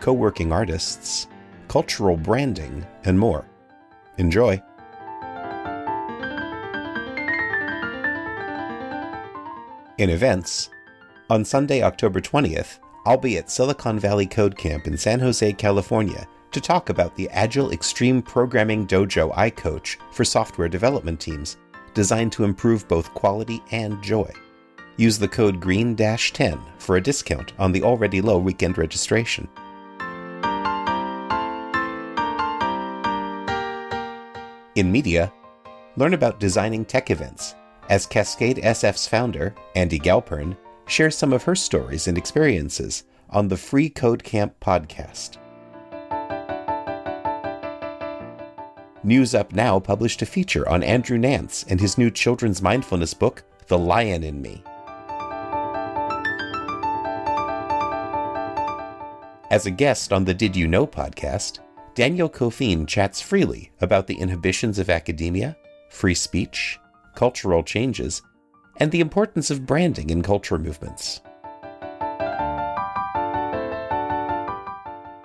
co working artists, cultural branding, and more. Enjoy! In events, on Sunday, October 20th, I'll be at Silicon Valley Code Camp in San Jose, California to talk about the Agile Extreme Programming Dojo I coach for software development teams, designed to improve both quality and joy. Use the code GREEN 10 for a discount on the already low weekend registration. In media, learn about designing tech events as Cascade SF's founder, Andi Galpern, shares some of her stories and experiences on the Free Code Camp podcast. News Up Now published a feature on Andrew Nance and his new children's mindfulness book, The Lion in Me. As a guest on the Did You Know podcast, Daniel Coffeen chats freely about the inhibitions of academia, free speech, cultural changes, and the importance of branding in culture movements.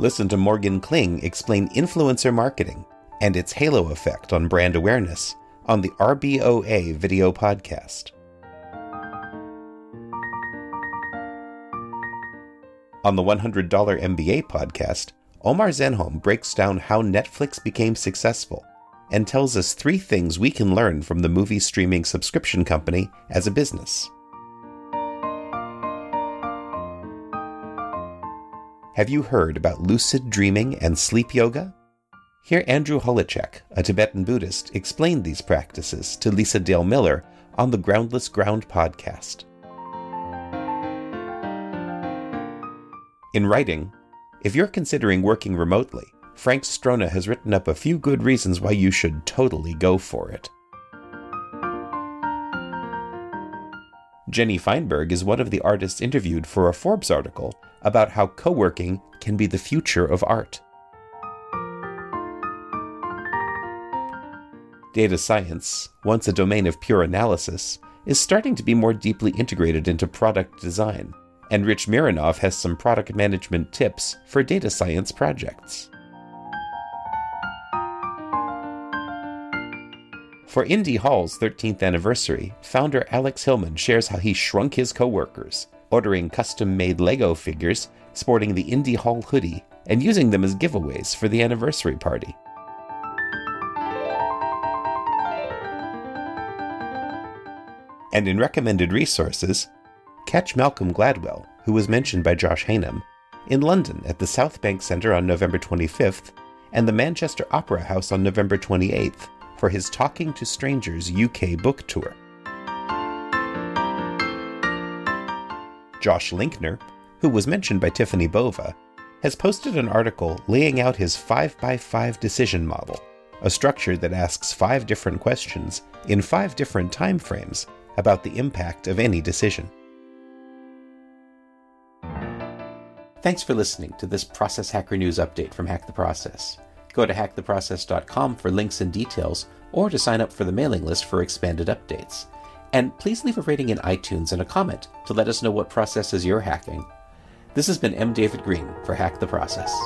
Listen to Morgan Kling explain influencer marketing and its halo effect on brand awareness on the RBOA video podcast. On the $100 MBA podcast, Omar Zenhom breaks down how Netflix became successful and tells us three things we can learn from the movie streaming subscription company as a business. Have you heard about lucid dreaming and sleep yoga? Here, Andrew Holecek, a Tibetan Buddhist, explained these practices to Lisa Dale Miller on the Groundless Ground podcast. In writing, if you're considering working remotely, Frank Strona has written up a few good reasons why you should totally go for it. Jenny Feinberg is one of the artists interviewed for a Forbes article about how co working can be the future of art. Data science, once a domain of pure analysis, is starting to be more deeply integrated into product design, and Rich Mironov has some product management tips for data science projects. For Indy Hall's 13th anniversary, founder Alex Hillman shares how he shrunk his coworkers, ordering custom made Lego figures sporting the Indy Hall hoodie and using them as giveaways for the anniversary party. And in recommended resources, catch Malcolm Gladwell, who was mentioned by Josh Hanem, in London at the South Bank Centre on November 25th and the Manchester Opera House on November 28th for his Talking to Strangers UK book tour. Josh Linkner, who was mentioned by Tiffani Bova, has posted an article laying out his 5x5 decision model, a structure that asks five different questions in five different time frames about the impact of any decision. Thanks for listening to this Process Hacker News update from Hack the Process. Go to hacktheprocess.com for links and details, or to sign up for the mailing list for expanded updates. And please leave a rating in iTunes and a comment to let us know what processes you're hacking. This has been M. David Green for Hack the Process.